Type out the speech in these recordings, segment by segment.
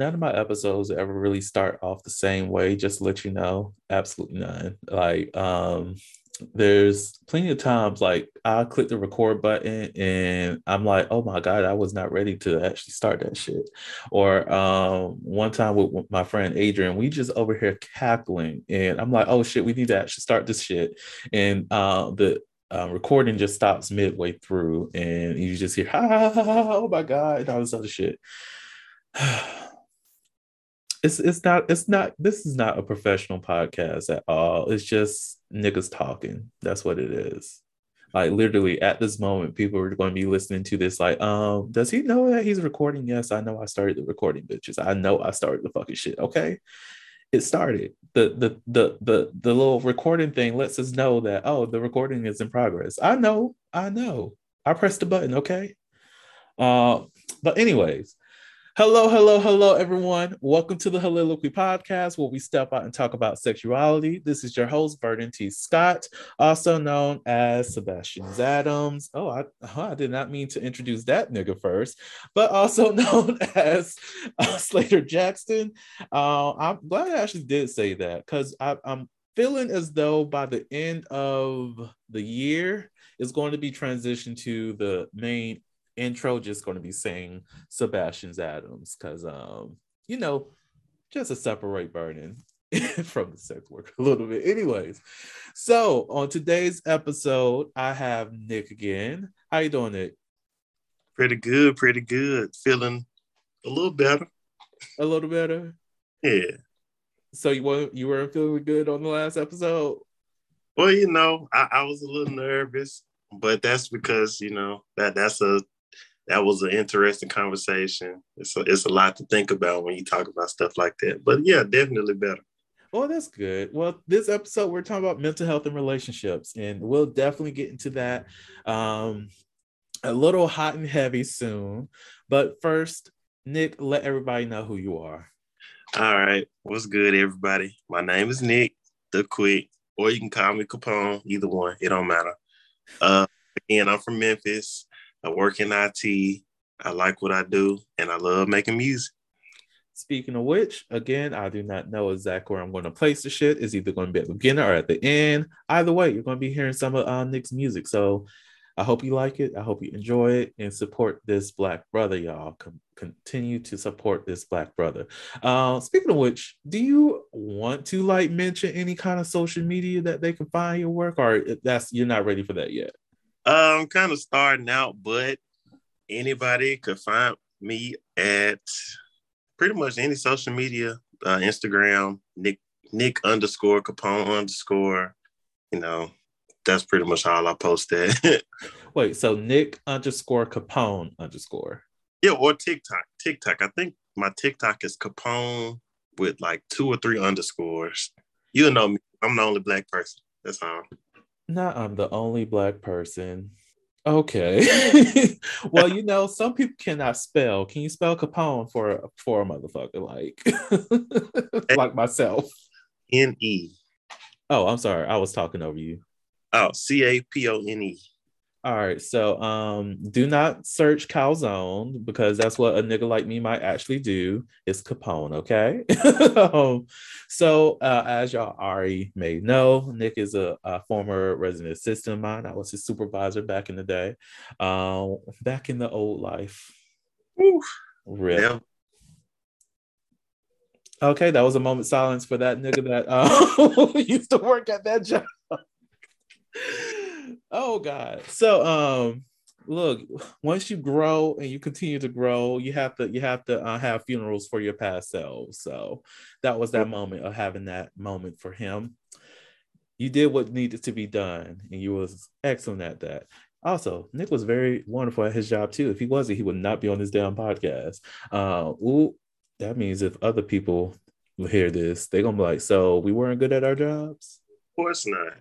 None of my episodes ever really start off the same way, just to let you know. Absolutely none. Like um there's plenty of times like I click the record button and I'm like, oh my God, I was not ready to actually start that shit. Or um one time with my friend Adrian, we just over here cackling and I'm like, oh shit, we need to actually start this shit. And uh the uh, recording just stops midway through and you just hear, ha, oh my God, and all this other shit. it's it's not it's not this is not a professional podcast at all. It's just niggas talking. That's what it is. Like literally at this moment, people are going to be listening to this. Like, um, does he know that he's recording? Yes, I know I started the recording, bitches. I know I started the fucking shit. Okay. It started. The the the the the little recording thing lets us know that oh the recording is in progress. I know, I know. I pressed the button, okay? Uh, but anyways, Hello, hello, hello, everyone. Welcome to the Heauxliloquy Podcast, where we step out and talk about sexuality. This is your host, Vernon T. Scott, also known as Sebastian Adams. Oh, I, I did not mean to introduce that nigga first, but also known as uh, Slaytor Jackson. Uh, I'm glad I actually did say that because I'm feeling as though by the end of the year, it's going to be transitioned to the main intro just going to be saying Sebastian's Adams because um you know just to separate Vernon from the sex work a little bit. Anyways, so on today's episode, I have Nick again. How you doing, Nick? Pretty good, pretty good. Feeling a little better. A little better. Yeah. So you weren't you weren't feeling good on the last episode? Well, you know, I, I was a little nervous, but that's because you know that that's a that was an interesting conversation. It's a, it's a lot to think about when you talk about stuff like that. But yeah, definitely better. Oh, that's good. Well, this episode we're talking about mental health and relationships, and we'll definitely get into that um, a little hot and heavy soon. But first, Nick, let everybody know who you are. All right, what's good, everybody? My name is Nick da Quick, or you can call me Capone. Either one, it don't matter. Uh, again, I'm from Memphis. I work in IT. I like what I do, and I love making music. Speaking of which, again, I do not know exactly where I'm going to place the shit. It's either going to be at the beginning or at the end. Either way, you're going to be hearing some of uh, Nick's music. So I hope you like it. I hope you enjoy it and support this black brother, y'all. Com- continue to support this black brother. Uh, speaking of which, do you want to like mention any kind of social media that they can find your work, or that's you're not ready for that yet? I'm kind of starting out, but anybody could find me at pretty much any social media, uh, Instagram, Nick Nick underscore Capone underscore. You know, that's pretty much all I post at. Wait, so Nick underscore Capone underscore. Yeah, or TikTok. TikTok. I think my TikTok is Capone with like two or three underscores. You know me. I'm the only black person. That's all. Not I'm the only black person. Okay. well, you know, some people cannot spell. Can you spell Capone for for a motherfucker like like myself? N E. Oh, I'm sorry. I was talking over you. Oh, C A P O N E. All right. So um do not search Calzone because that's what a nigga like me might actually do. It's Capone, okay? um, so uh, as y'all already may know, Nick is a, a, former resident assistant of mine. I was his supervisor back in the day. Um, back in the old life. Woo. Yeah. Okay, that was a moment silence for that nigga that uh, used to work at that job oh god. So um look once you grow and you continue to grow you have to you have to uh, have funerals for your past selves. So that was that moment of having that moment for him. You did what needed to be done and you was excellent at that. Also nick was very wonderful at his job too. If he wasn't he would not be on this damn podcast. Uh ooh, that means if other people hear this they're gonna be like so we weren't good at our jobs? Of course not.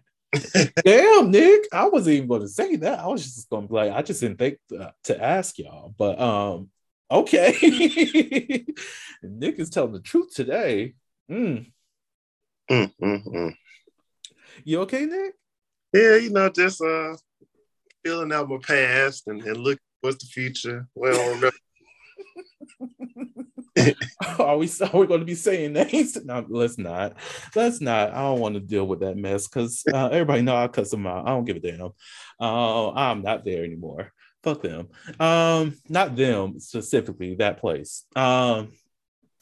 Damn, Nick. I wasn't even going to say that. I was just going to be like, I just didn't think to, to ask y'all. But um, okay. Nick is telling the truth today. Mm. Mm, mm, mm. You okay, Nick? Yeah, you know, just uh feeling out my past and, and look what's the future. Well. are we are we going to be saying names? No, let's not. Let's not. I don't want to deal with that mess because uh, everybody know I cuss them out. I don't give a damn. Uh, I'm not there anymore. Fuck them. Um, not them specifically. That place. Um.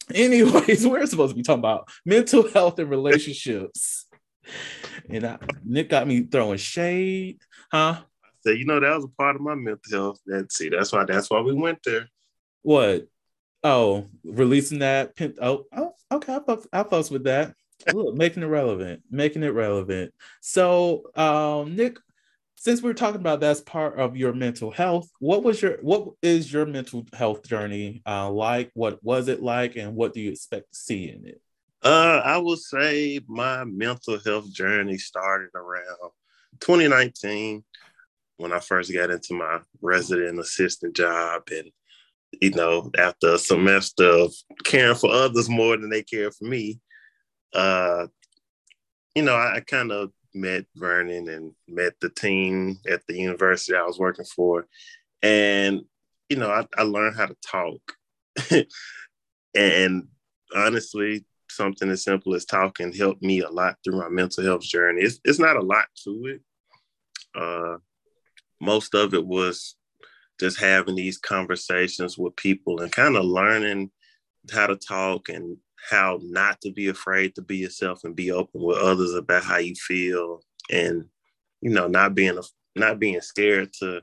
Anyways, we're supposed to be talking about mental health and relationships. And I, Nick got me throwing shade, huh? So you know that was a part of my mental health. That see, that's why that's why we went there. What? Oh, releasing that. Pin- oh, oh, okay. I fucks, I fucks with that. Look, making it relevant, making it relevant. So, um, Nick, since we're talking about that's part of your mental health, what was your what is your mental health journey uh, like? What was it like, and what do you expect to see in it? Uh, I will say my mental health journey started around 2019 when I first got into my resident assistant job. And, you know, after a semester of caring for others more than they care for me, uh, you know, I, I kind of met Vernon and met the team at the university I was working for. And, you know, I, I learned how to talk. and honestly, something as simple as talking helped me a lot through my mental health journey. It's, it's not a lot to it. Uh, most of it was just having these conversations with people and kind of learning how to talk and how not to be afraid to be yourself and be open with others about how you feel and you know not being not being scared to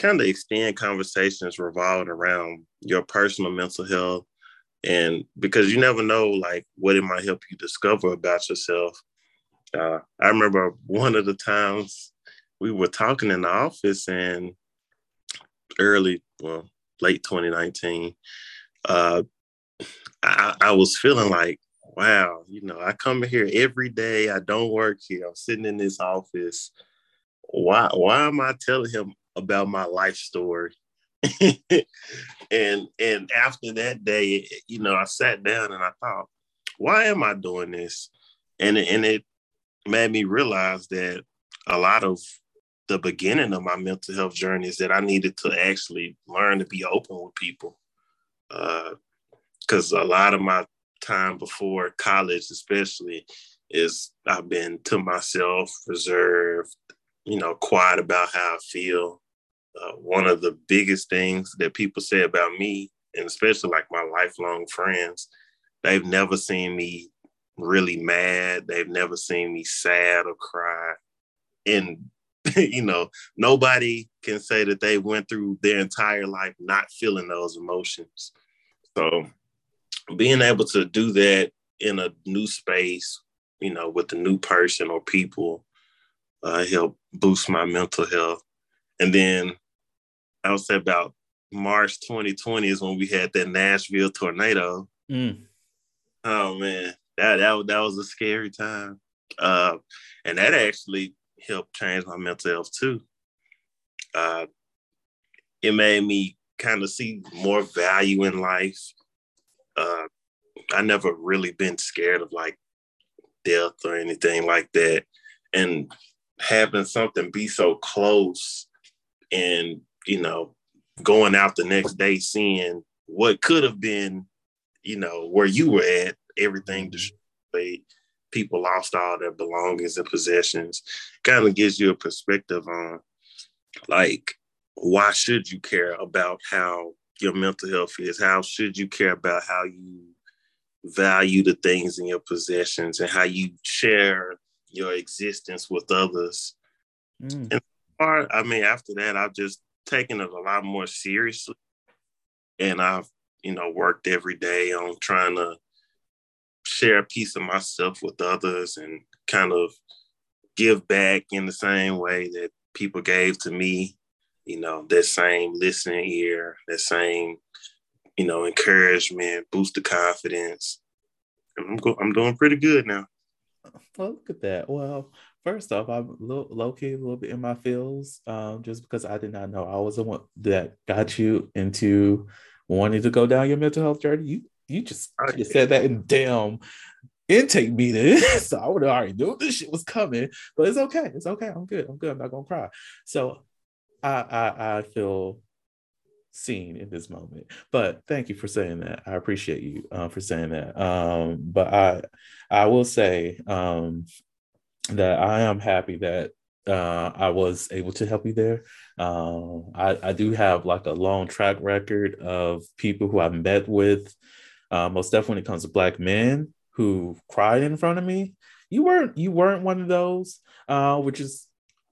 kind of extend conversations revolving around your personal mental health. And because you never know like what it might help you discover about yourself. Uh, i remember one of the times we were talking in the office and early well late 2019 uh, I, I was feeling like wow you know i come here every day i don't work here i'm sitting in this office why why am i telling him about my life story and and after that day, you know, I sat down and I thought, why am I doing this? And and it made me realize that a lot of the beginning of my mental health journey is that I needed to actually learn to be open with people. Because uh, a lot of my time before college, especially, is I've been to myself, reserved, you know, quiet about how I feel uh, one of the biggest things that people say about me, and especially like my lifelong friends, they've never seen me really mad. They've never seen me sad or cry. And, you know, nobody can say that they went through their entire life not feeling those emotions. So being able to do that in a new space, you know, with a new person or people, uh, help boost my mental health. And then I would say about March 2020 is when we had that Nashville tornado. Mm. Oh man, that that that was a scary time, uh, and that actually helped change my mental health too. Uh, it made me kind of see more value in life. Uh, I never really been scared of like death or anything like that, and having something be so close and you know, going out the next day seeing what could have been, you know, where you were at, everything destroyed, people lost all their belongings and possessions, kind of gives you a perspective on like why should you care about how your mental health is? How should you care about how you value the things in your possessions and how you share your existence with others? Mm. And I mean, after that, I've just taken it a lot more seriously. And I've, you know, worked every day on trying to share a piece of myself with others and kind of give back in the same way that people gave to me, you know, that same listening ear, that same, you know, encouragement, boost the confidence. And I'm go- I'm doing pretty good now. Well, look at that. Well, first off, I'm low, low key a little bit in my feels, um, just because I did not know I was the one that got you into wanting to go down your mental health journey. You you just, you said that in damn intake meeting, so I would have already knew this shit was coming. But it's okay. It's okay. I'm good. I'm good. I'm not gonna cry. So I I, I feel seen in this moment. But thank you for saying that. I appreciate you uh, for saying that. Um, but I I will say um, that I am happy that uh, I was able to help you there. Um, I, I do have like a long track record of people who I've met with. Uh, most definitely when it comes to black men who cried in front of me. You weren't you weren't one of those, uh, which is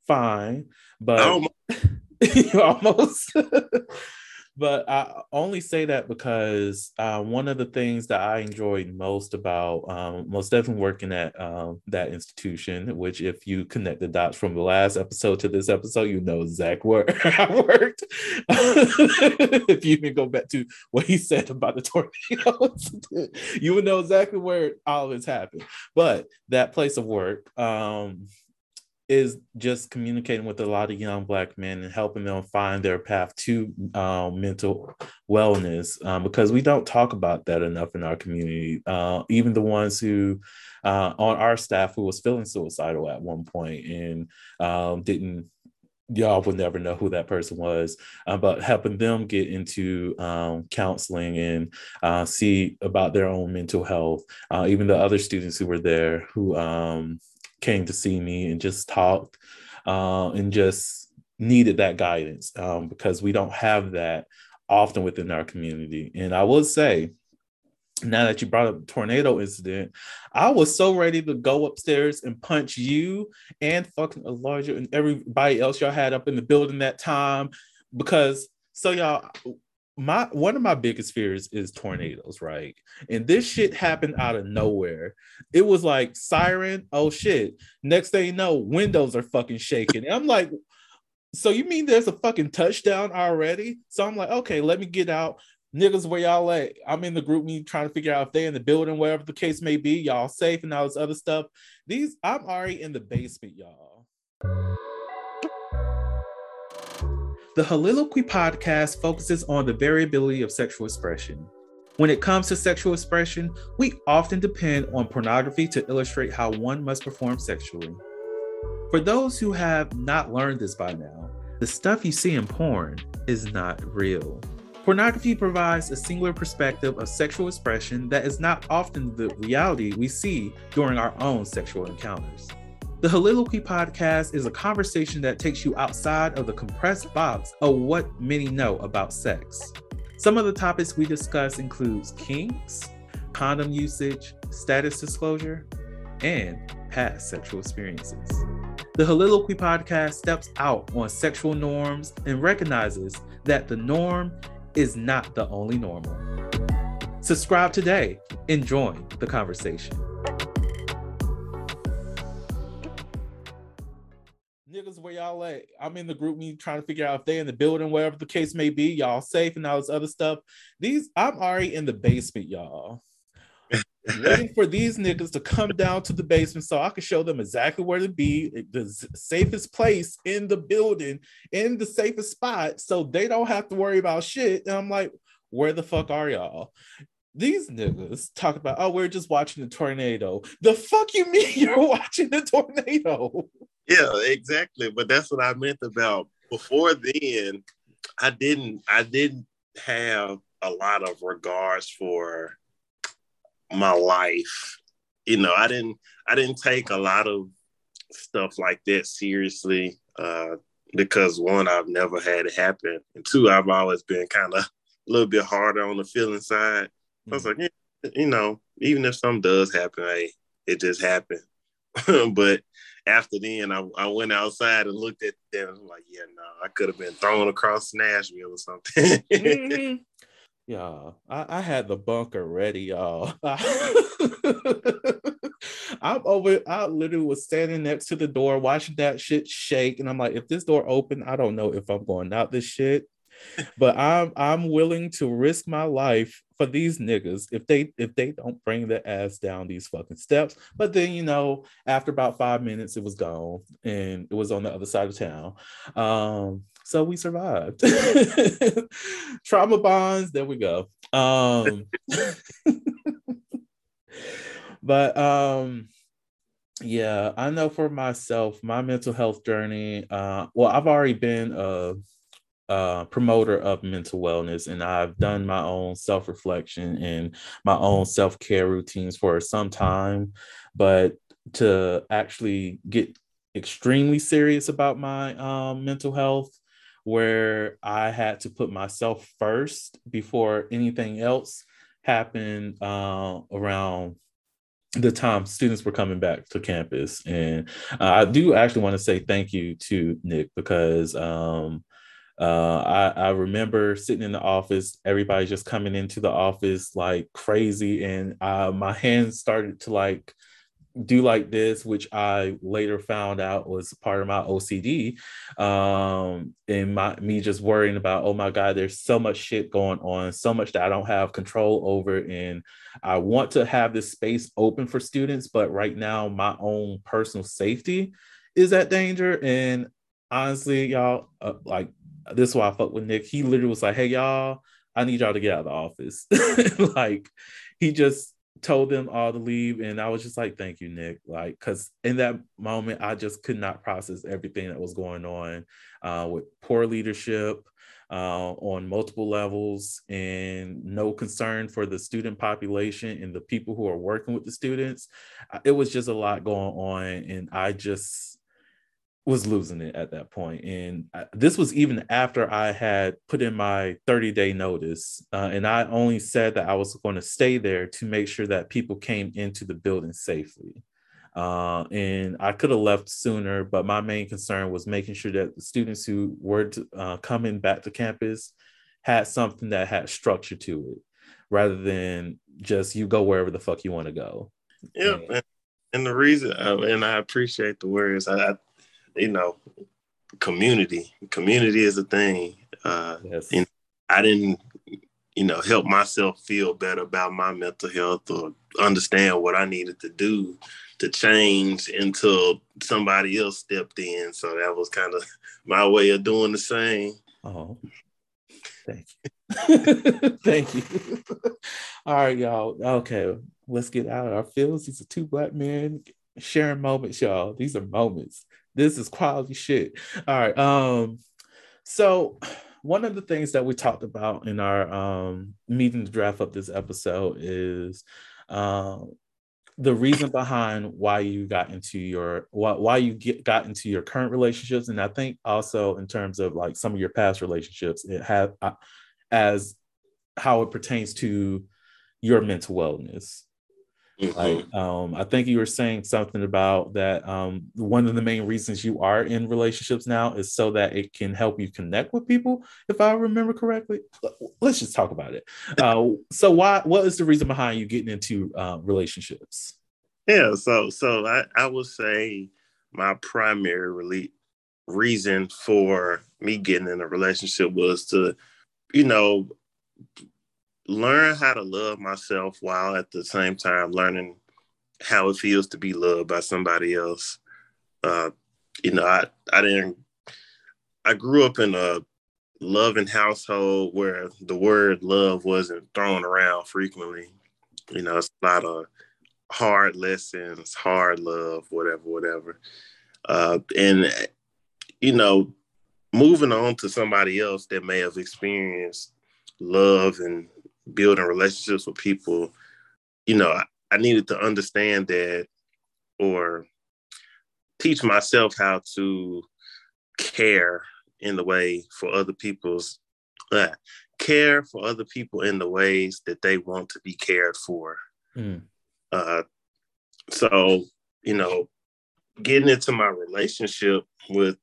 fine. But Oh, you almost. but I only say that because uh, one of the things that I enjoyed most about um, most definitely working at um, that institution, which if you connect the dots from the last episode to this episode, you know Zach where I worked. if you even go back to what he said about the tornadoes, you would know exactly where all this happened. But that place of work, um, is just communicating with a lot of young black men and helping them find their path to um, mental wellness um, because we don't talk about that enough in our community. Uh, even the ones who uh, on our staff who was feeling suicidal at one point and um, didn't y'all would never know who that person was uh, but helping them get into um, counseling and uh, see about their own mental health uh, even the other students who were there who um, came to see me and just talked uh, and just needed that guidance um, because we don't have that often within our community. And I will say, now that you brought up tornado incident, I was so ready to go upstairs and punch you and fucking Elijah and everybody else y'all had up in the building that time because so y'all my one of my biggest fears is tornadoes, right? And this shit happened out of nowhere. It was like siren, oh shit. Next thing you know, windows are fucking shaking. And I'm like, so you mean there's a fucking touchdown already? So I'm like, okay, let me get out. Niggas, where y'all at? I'm in the GroupMe trying to figure out if they in the building, wherever the case may be. Y'all safe and all this other stuff. These I'm already in the basement, y'all. The Heauxliloquy podcast focuses on the variability of sexual expression. When it comes to sexual expression, we often depend on pornography to illustrate how one must perform sexually. For those who have not learned this by now, the stuff you see in porn is not real. Pornography provides a singular perspective of sexual expression that is not often the reality we see during our own sexual encounters. The Heauxliloquy podcast is a conversation that takes you outside of the compressed box of what many know about sex. Some of the topics we discuss includes kinks, condom usage, status disclosure, and past sexual experiences. The Heauxliloquy podcast steps out on sexual norms and recognizes that the norm is not the only normal. Subscribe today and join the conversation. Where y'all at? I'm in the GroupMe trying to figure out if they in the building, wherever the case may be. Y'all safe and all this other stuff. These, I'm already in the basement, y'all. Waiting for these niggas to come down to the basement so I can show them exactly where to be, the safest place in the building, in the safest spot, so they don't have to worry about shit. And I'm like, where the fuck are y'all? These niggas talk about, oh, we're just watching the tornado. The fuck you mean you're watching the tornado? Yeah, exactly. But that's what I meant about before then. I didn't. I didn't have a lot of regards for my life. You know, I didn't. I didn't take a lot of stuff like that seriously uh, because one, I've never had it happen, and two, I've always been kind of a little bit harder on the feeling side. I was like, yeah, you know, even if something does happen, hey, it just happened. but after then, I, I went outside and looked at them. I'm like, yeah, no, I could have been thrown across Nashville or something. mm-hmm. Yeah, I, I, had the bunker ready, y'all. I'm over. I literally was standing next to the door, watching that shit shake, and I'm like, if this door open, I don't know if I'm going out this shit but I'm I'm willing to risk my life for these niggas if they if they don't bring their ass down these fucking steps. But then you know, after about five minutes, it was gone and it was on the other side of town. Um, so we survived. Trauma bonds. There we go. Um, but um yeah i know for myself my mental health journey uh well i've already been a uh, promoter of mental wellness, and I've done my own self reflection and my own self care routines for some time. But to actually get extremely serious about my um, mental health, where I had to put myself first before anything else happened uh, around the time students were coming back to campus and uh, i do actually want to say thank you to nick because um, uh, I, I remember sitting in the office, everybody just coming into the office like crazy, and uh, my hands started to like do like this, which I later found out was part of my OCD, um, and my me just worrying about, oh my God, there's so much shit going on, so much that I don't have control over, and I want to have this space open for students, but right now my own personal safety is at danger, and honestly, y'all, uh, like this is why I fuck with Nick. He literally was like, "Hey y'all, I need y'all to get out of the office." like he just told them all to leave, and I was just like, "Thank you, Nick." Like, because in that moment, I just could not process everything that was going on uh, with poor leadership. Uh, on multiple levels and no concern for the student population and the people who are working with the students. It was just a lot going on. And I just, was losing it at that point and this was even after i had put in my 30 day notice uh, and i only said that i was going to stay there to make sure that people came into the building safely uh, and i could have left sooner but my main concern was making sure that the students who were to, uh, coming back to campus had something that had structure to it rather than just you go wherever the fuck you want to go. Yeah and, and the reason uh, and i appreciate the words I, you know, community. Community is a thing. Uh, yes. And I didn't, you know, help myself feel better about my mental health or understand what I needed to do to change until somebody else stepped in. So that was kind of my way of doing the same. Oh, thank you. thank you. All right, y'all. Okay, let's get out of our fields. These are two black men sharing moments, y'all. These are moments. This is quality shit. All right. Um, so one of the things that we talked about in our um meeting to draft up this episode is um the reason behind why you got into your why, why you get got into your current relationships and i think also in terms of like some of your past relationships it had uh, as how it pertains to your mental wellness Mm-hmm. Like, um, I think you were saying something about that. Um, one of the main reasons you are in relationships now is so that it can help you connect with people. If I remember correctly, let's just talk about it. Uh, so, why? What is the reason behind you getting into uh, relationships? Yeah, so so I, I would say my primary really reason for me getting in a relationship was to, you know, learn how to love myself while at the same time learning how it feels to be loved by somebody else. Uh, you know, I, I didn't, I grew up in a loving household where the word love wasn't thrown around frequently. You know, it's a lot of hard lessons, hard love, whatever, whatever. Uh, and, you know, moving on to somebody else that may have experienced love and building relationships with people, you know, I, I needed to understand that or teach myself how to care in the way for other people's uh, care for other people in the ways that they want to be cared for. Mm. Uh, so, you know, getting into my relationship with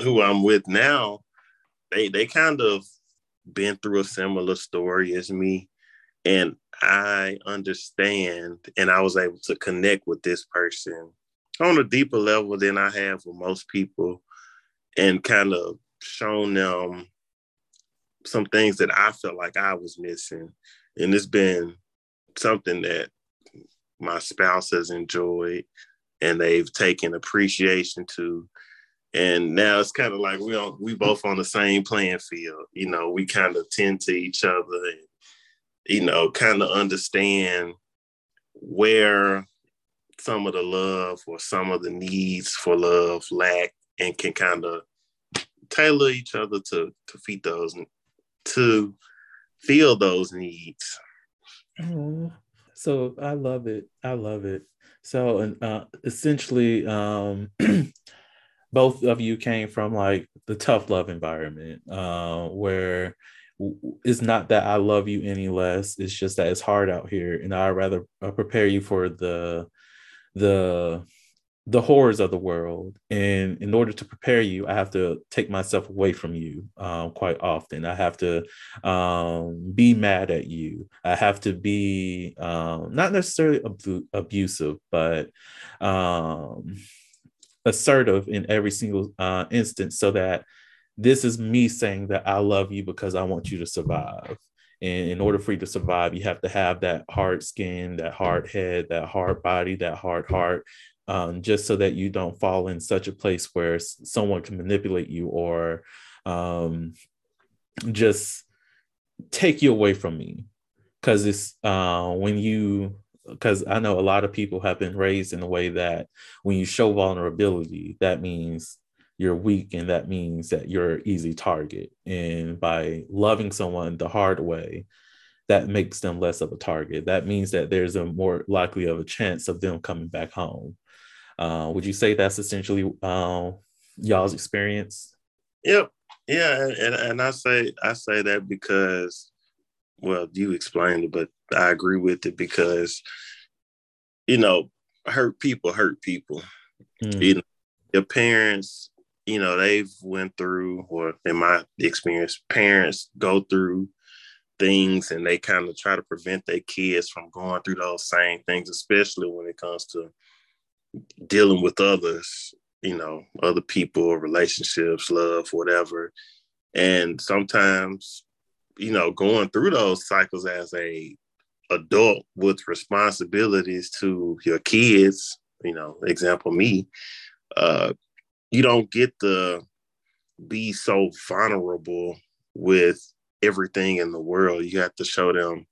who I'm with now, they they kind of been through a similar story as me. And I understand and I was able to connect with this person on a deeper level than I have with most people and kind of shown them some things that I felt like I was missing. And it's been something that my spouse has enjoyed and they've taken appreciation to. And now it's kind of like we on we both on the same playing field. You know, we kind of tend to each other and you know, kind of understand where some of the love or some of the needs for love lack and can kind of tailor each other to to feed those to feel those needs. Oh, so I love it. I love it. So and uh, essentially, um, both of you came from like the tough love environment, uh, where it's not that I love you any less. It's just that it's hard out here, and I rather uh, prepare you for the the the horrors of the world. And in order to prepare you, I have to take myself away from you um, quite often. I have to um, be mad at you. I have to be um, not necessarily ab- abusive, but um, assertive in every single uh, instance so that this is me saying that I love you because I want you to survive. And in order for you to survive, you have to have that hard skin, that hard head, that hard body, that hard heart, um, just so that you don't fall in such a place where someone can manipulate you or um, just take you away from me. Because it's uh, when you, because I know a lot of people have been raised in a way that when you show vulnerability, that means you're weak and that means that you're an easy target. And by loving someone the hard way that makes them less of a target. That means that there's a more likely of a chance of them coming back home. Uh, would you say that's essentially uh, y'all's experience? Yep. Yeah and, and i say i say that because well you explained it but i agree with it because you know hurt people hurt people. Mm. you know your parents you know they've went through or in my experience parents go through things and they kind of try to prevent their kids from going through those same things especially when it comes to dealing with others you know other people relationships love whatever. And sometimes you know going through those cycles as a adult with responsibilities to your kids you know example me uh you don't get to be so vulnerable with everything in the world. You have to show them,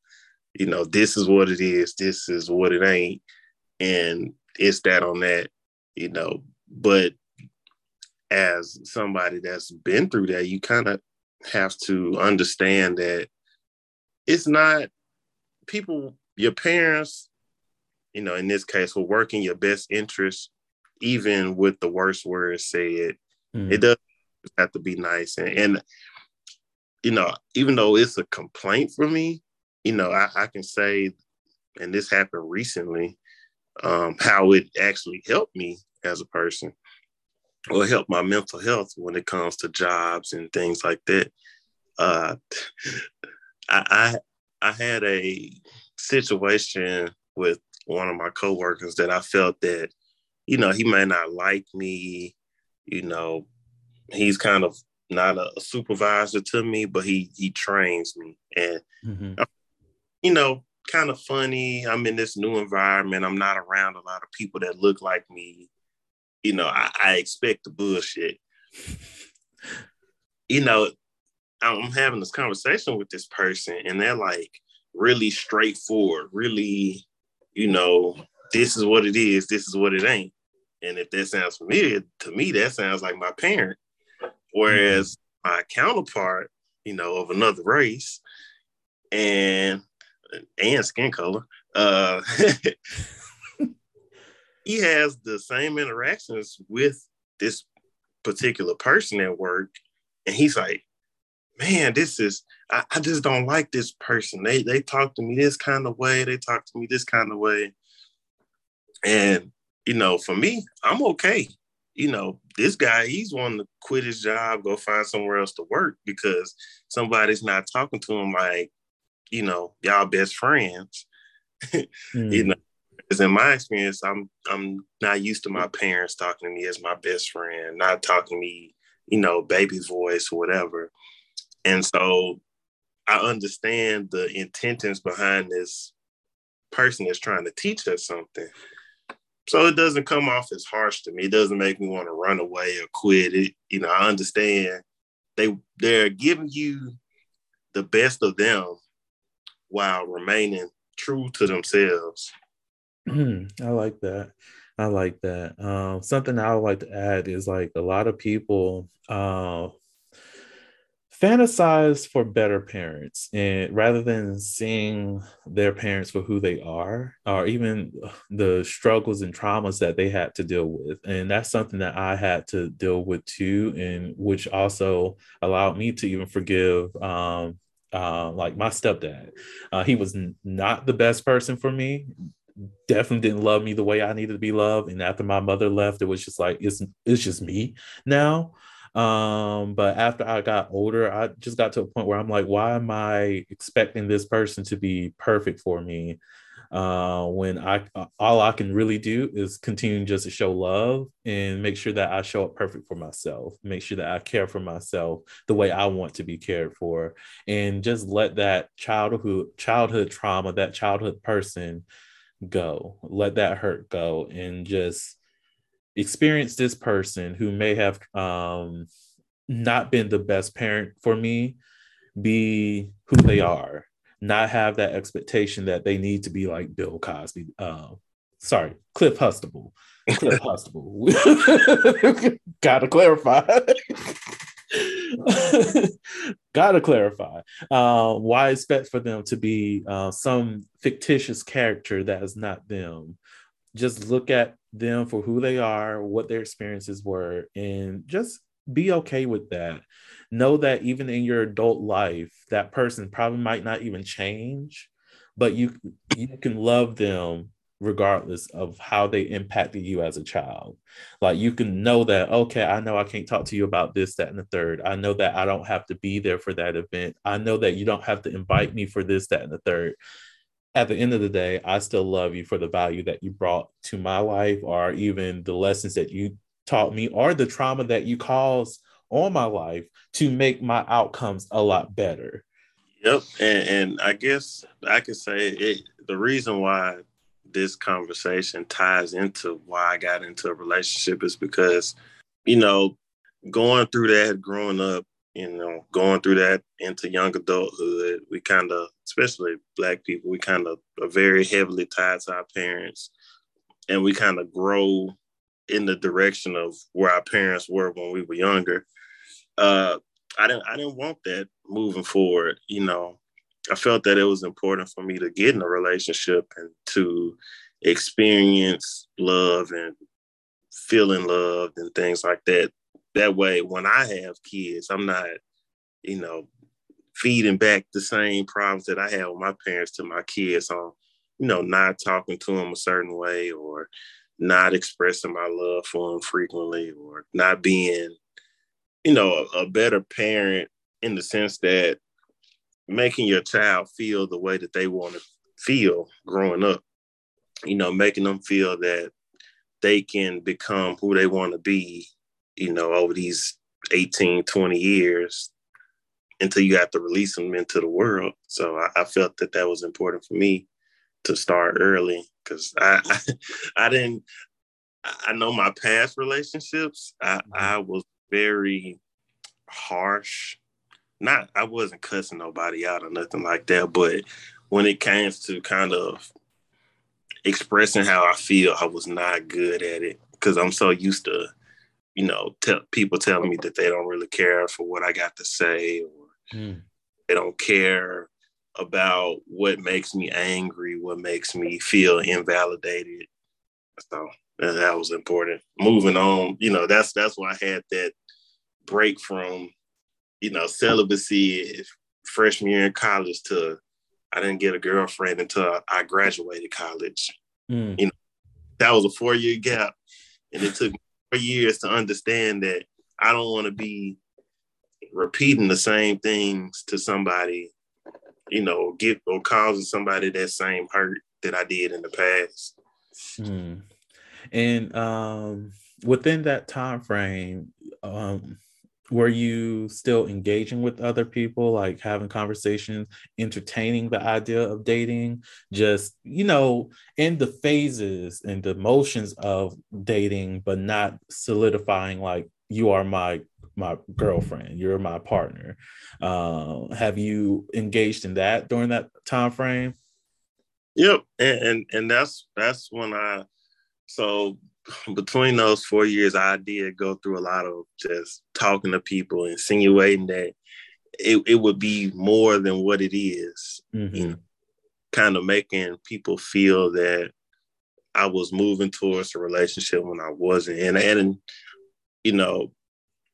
you know, this is what it is, this is what it ain't, and it's that on that, you know. But as somebody that's been through that, you kind of have to understand that it's not people, your parents, you know, in this case, will work in your best interest even with the worst words said, mm. it does have to be nice. And, and, you know, even though it's a complaint for me, you know, I, I can say, and this happened recently, um, how it actually helped me as a person or help my mental health when it comes to jobs and things like that. Uh, I, I I had a situation with one of my coworkers that I felt that you know, he may not like me, you know, he's kind of not a, supervisor to me, but he he trains me. And mm-hmm. you know, kind of funny. I'm in this new environment. I'm not around a lot of people that look like me. You know, I, I expect the bullshit. you know, I'm having this conversation with this person, and they're like really straightforward, really, you know, this is what it is, this is what it ain't. And if that sounds familiar to me, that sounds like my parent. Whereas mm-hmm. my counterpart, you know, of another race and and skin color, uh, he has the same interactions with this particular person at work, and he's like, "Man, this is I, I just don't like this person. They they talk to me this kind of way. They talk to me this kind of way." And you know, for me, I'm okay. You know, this guy, he's wanting to quit his job, go find somewhere else to work because somebody's not talking to him like, you know, y'all best friends. mm. You know, because in my experience, I'm I'm not used to my parents talking to me as my best friend, not talking to me, you know, baby voice or whatever. And so I understand the intentions behind this person that's trying to teach us something. So it doesn't come off as harsh to me. It doesn't make me want to run away or quit it. You know, I understand they they're giving you the best of them while remaining true to themselves. I like that. I like that. Um, something I would like to add is like a lot of people uh, fantasize for better parents and rather than seeing their parents for who they are or even the struggles and traumas that they had to deal with. And that's something that i had to deal with too and which also allowed me to even forgive um, uh, like my stepdad. Uh, he was not the best person for me definitely didn't love me the way i needed to be loved and after my mother left it was just like it's it's just me now um, but after I got older, I just got to a point where I'm like, why am I expecting this person to be perfect for me? Uh, when I all I can really do is continue just to show love and make sure that I show up perfect for myself, make sure that I care for myself the way I want to be cared for, and just let that childhood childhood trauma, that childhood person go, let that hurt go, and just experience this person who may have um, not been the best parent for me be who they are not have that expectation that they need to be like bill cosby uh, sorry cliff huxtable. Cliff huxtable. Gotta clarify. Gotta clarify. Uh, why expect for them to be uh, some fictitious character that is not them. Just look at them for who they are, what their experiences were, and just be okay with that. Know that even in your adult life, that person probably might not even change, but you you can love them regardless of how they impacted you as a child. Like you can know that, okay, I know I can't talk to you about this, that, and the third. I know that I don't have to be there for that event. I know that you don't have to invite me for this, that, and the third at the end of the day, I still love you for the value that you brought to my life, or even the lessons that you taught me, or the trauma that you caused on my life to make my outcomes a lot better. Yep, and, and I guess I could say it. The reason why this conversation ties into why I got into a relationship is because, you know, going through that growing up you know, going through that into young adulthood, we kind of, especially Black people, we kind of are very heavily tied to our parents, and we kind of grow in the direction of where our parents were when we were younger. Uh, I didn't, I didn't want that moving forward. You know, I felt that it was important for me to get in a relationship and to experience love and feeling loved and things like that that way when I have kids, I'm not, you know, feeding back the same problems that I had with my parents to my kids on, you know, not talking to them a certain way or not expressing my love for them frequently or not being, you know, a, a better parent in the sense that making your child feel the way that they want to feel growing up, you know, making them feel that they can become who they want to be you know, over these 18, 20 years until you have to release them into the world. So I, I felt that that was important for me to start early because I, I, I didn't I know my past relationships. I, mm-hmm. I was very harsh. Not I wasn't cussing nobody out or nothing like that, but when it came to kind of expressing how I feel, I was not good at it because I'm so used to you know, tell people telling me that they don't really care for what I got to say or mm. they don't care about what makes me angry, what makes me feel invalidated. So that was important. Moving on, you know, that's that's why I had that break from, you know, celibacy freshman year in college to I didn't get a girlfriend until I graduated college. Mm. You know, that was a four year gap, and it took four years to understand that I don't want to be repeating the same things to somebody, you know, get or causing somebody that same hurt that I did in the past. Hmm. And um, within that time frame, um, were you still engaging with other people, like having conversations, entertaining the idea of dating, just you know, in the phases and the motions of dating, but not solidifying like you are my my girlfriend, you're my partner. Uh, have you engaged in that during that time frame? Yep, and, and and that's that's when I so between those four years, I did go through a lot of just talking to people, insinuating that it, it would be more than what it is, mm-hmm. you know, kind of making people feel that I was moving towards a relationship when I wasn't. And, and you know,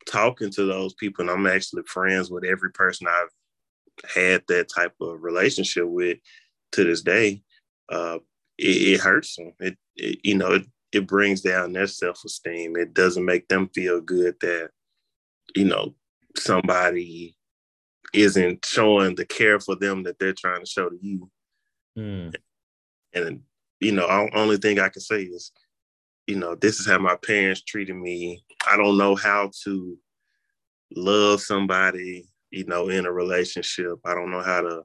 talking to those people, and I'm actually friends with every person I've had that type of relationship with to this day. Uh, it, it hurts them. It, it, you know, it, it brings down their self-esteem. It doesn't make them feel good that, you know, somebody isn't showing the care for them that they're trying to show to you. Mm. And you know, only thing I can say is, you know, this is how my parents treated me. I don't know how to love somebody, you know, in a relationship. I don't know how to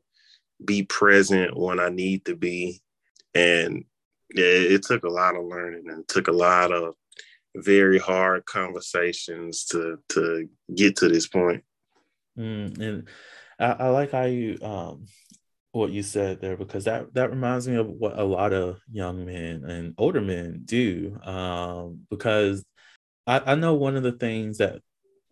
be present when I need to be. And it, it took a lot of learning and took a lot of very hard conversations to to get to this point. Mm, and I, I, like how you um what you said there because that that reminds me of what a lot of young men and older men do um because I, I know one of the things that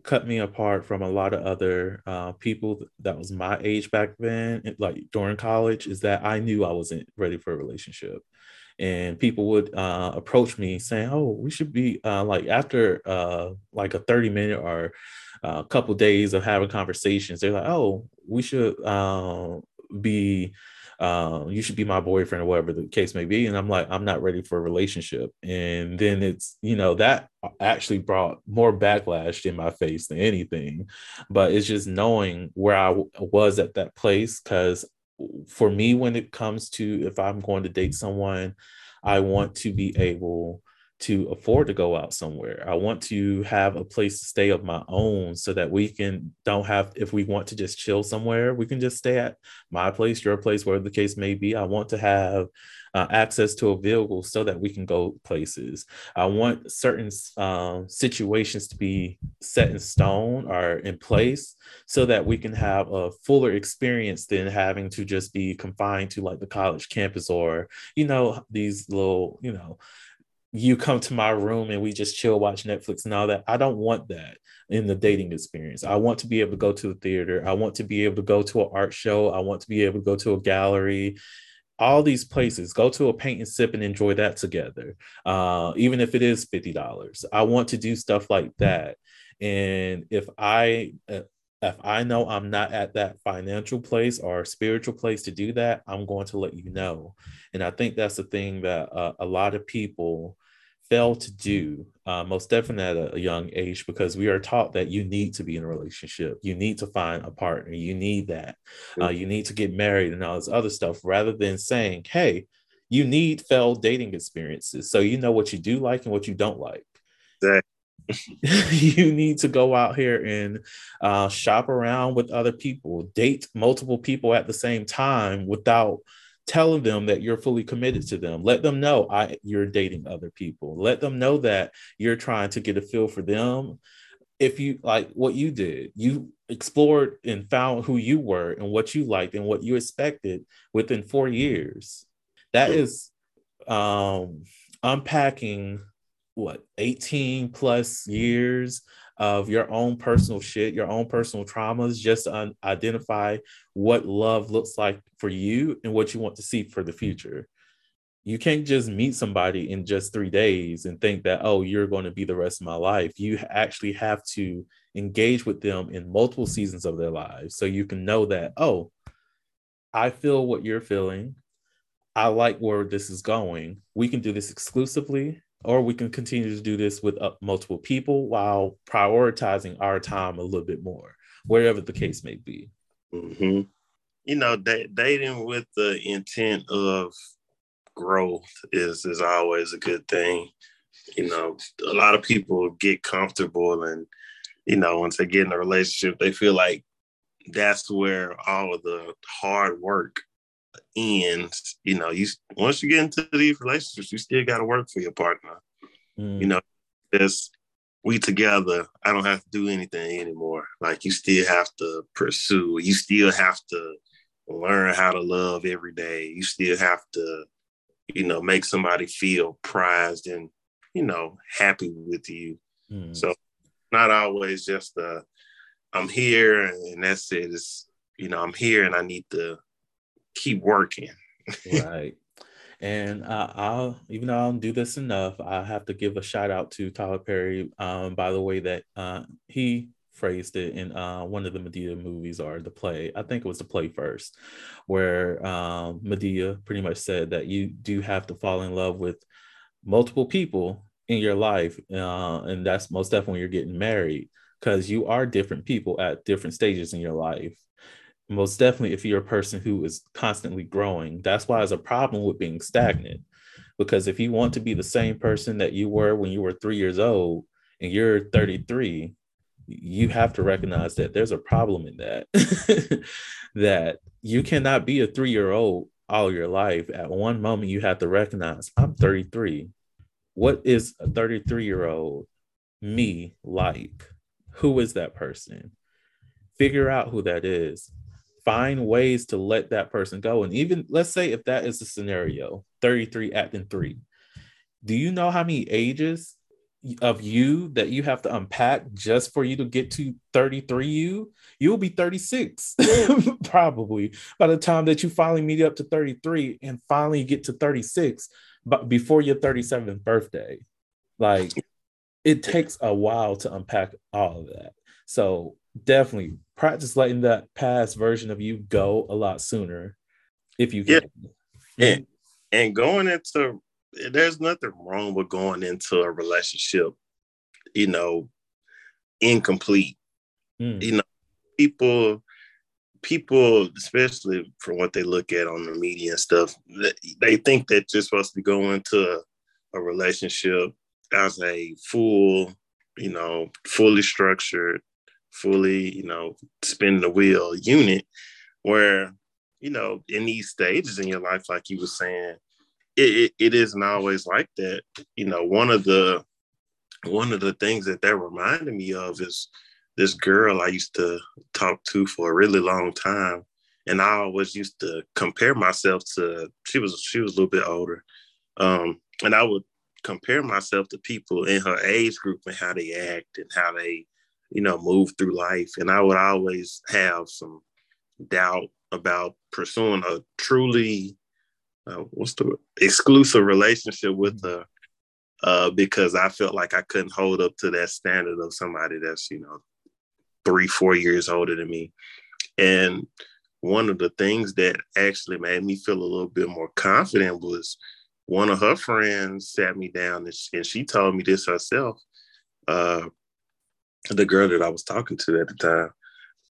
cut me apart from a lot of other uh, people that was my age back then like during college is that i knew i wasn't ready for a relationship and people would uh, approach me saying, "Oh, we should be uh, like after uh, like a thirty minute or a uh, couple days of having conversations." They're like, "Oh, we should uh, be." Uh, you should be my boyfriend or whatever the case may be. And I'm like, I'm not ready for a relationship. And then it's, you know, that actually brought more backlash in my face than anything. But it's just knowing where I w- was at that place because for me when it comes to if i'm going to date someone i want to be able to afford to go out somewhere i want to have a place to stay of my own so that we can don't have if we want to just chill somewhere we can just stay at my place your place wherever the case may be i want to have uh, access to a vehicle so that we can go places. I want certain uh, situations to be set in stone or in place so that we can have a fuller experience than having to just be confined to like the college campus or, you know, these little, you know, you come to my room and we just chill, watch Netflix and all that. I don't want that in the dating experience. I want to be able to go to the theater. I want to be able to go to an art show. I want to be able to go to a gallery all these places go to a paint and sip and enjoy that together uh, even if it is $50 i want to do stuff like that and if i uh, if i know i'm not at that financial place or spiritual place to do that i'm going to let you know. And i think that's the thing that uh, a lot of people fail to do, uh, most definitely at a, young age, because we are taught that you need to be in a relationship, you need to find a partner, you need that, uh, you need to get married and all this other stuff, rather than saying, hey, you need failed dating experiences so you know what you do like and what you don't like. you need to go out here and uh, shop around with other people, date multiple people at the same time without telling them that you're fully committed to them. Let them know i you're dating other people. Let them know that you're trying to get a feel for them. If you like what you did you explored and found who you were and what you liked and what you expected within four years. That is um unpacking what 18 plus years of your own personal shit, your own personal traumas, just to un- identify what love looks like for you and what you want to see for the future. You can't just meet somebody in just three days and think that, oh, you're going to be the rest of my life. You actually have to engage with them in multiple seasons of their lives so you can know that, oh, I feel what you're feeling. I like where this is going. We can do this exclusively, or we can continue to do this with uh, multiple people while prioritizing our time a little bit more, wherever the case may be. hmm You know, da- dating with the intent of growth is is always a good thing. You know, a lot of people get comfortable, and you know, once they get in a relationship, they feel like that's where all of the hard work ends. You know, you once you get into these relationships, you still got to work for your partner. Mm. You know, just we together. I don't have to do anything anymore. Like you still have to pursue. You still have to learn how to love every day. You still have to, you know, make somebody feel prized and you know happy with you. Mm. So not always just uh I'm here and that's it. It's you know, I'm here and I need to keep working. right. And I'll, even though I don't do this enough, I have to give a shout out to Tyler Perry um, by the way that uh, he phrased it in uh, one of the Madea movies or the play. I think it was the play first, where um, Madea pretty much said that you do have to fall in love with multiple people in your life. Uh, and that's most definitely when you're getting married because you are different people at different stages in your life most definitely if you're a person who is constantly growing that's why it's a problem with being stagnant. Because if you want to be the same person that you were when you were three years old and you're 33 you have to recognize that there's a problem in that. That you cannot be a three year old all your life. At one moment you have to recognize i'm 33 what is a 33 year old me like? Who is that person? Figure out who that is find ways to let that person go. And even let's say if that is the scenario, 33 acting three, do you know how many ages of you that you have to unpack just for you to get to 33 you? You'll be 36 probably by the time that you finally meet up to 33 and finally get to 36, but before your 37th birthday. Like it takes a while to unpack all of that. So definitely practice letting that past version of you go a lot sooner if you can. Yeah. And, and going into there's nothing wrong with going into a relationship, you know, incomplete. Mm. You know, people people, especially from what they look at on the media and stuff, they think that you're supposed to go into a, a relationship as a full, you know, fully structured, fully, you know, spin the wheel unit where, you know, in these stages in your life, like you were saying, it, it, it isn't always like that. You know, one of the one of the things that that reminded me of is this girl I used to talk to for a really long time. And I always used to compare myself to she was she was a little bit older. Um, and I would compare myself to people in her age group and how they act and how they you know, move through life. And I would always have some doubt about pursuing a truly, uh, what's the exclusive relationship with her uh, because I felt like I couldn't hold up to that standard of somebody that's, you know, three, four years older than me. And one of the things that actually made me feel a little bit more confident was one of her friends sat me down and she, and she told me this herself. Uh, the girl that I was talking to at the time,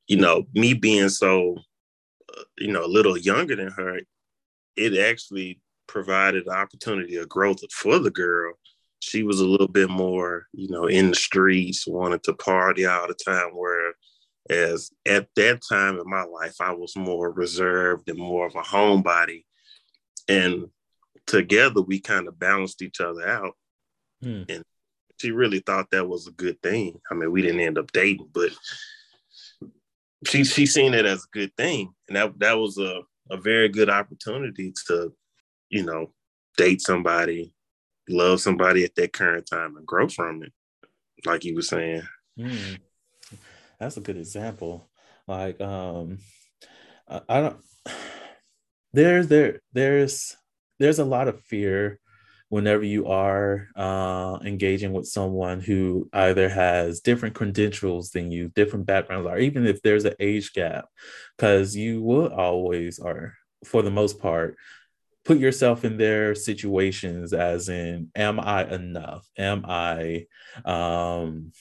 you know, me being so, uh, you know, a little younger than her, it actually provided the opportunity of growth for the girl. She was a little bit more, you know, in the streets, wanted to party all the time. Whereas at that time in my life, I was more reserved and more of a homebody. And together we kind of balanced each other out. Hmm. And she really thought that was a good thing. I mean, we didn't end up dating, but she she seen it as a good thing, and that that was a a very good opportunity to, you know, date somebody, love somebody at that current time, and grow from it. Like you were saying, Mm. That's a good example. Like, um, I, I don't. There's there there's there's a lot of fear whenever you are uh, engaging with someone who either has different credentials than you, different backgrounds, or even if there's an age gap, because you will always, or for the most part, put yourself in their situations as in am i enough? Am i um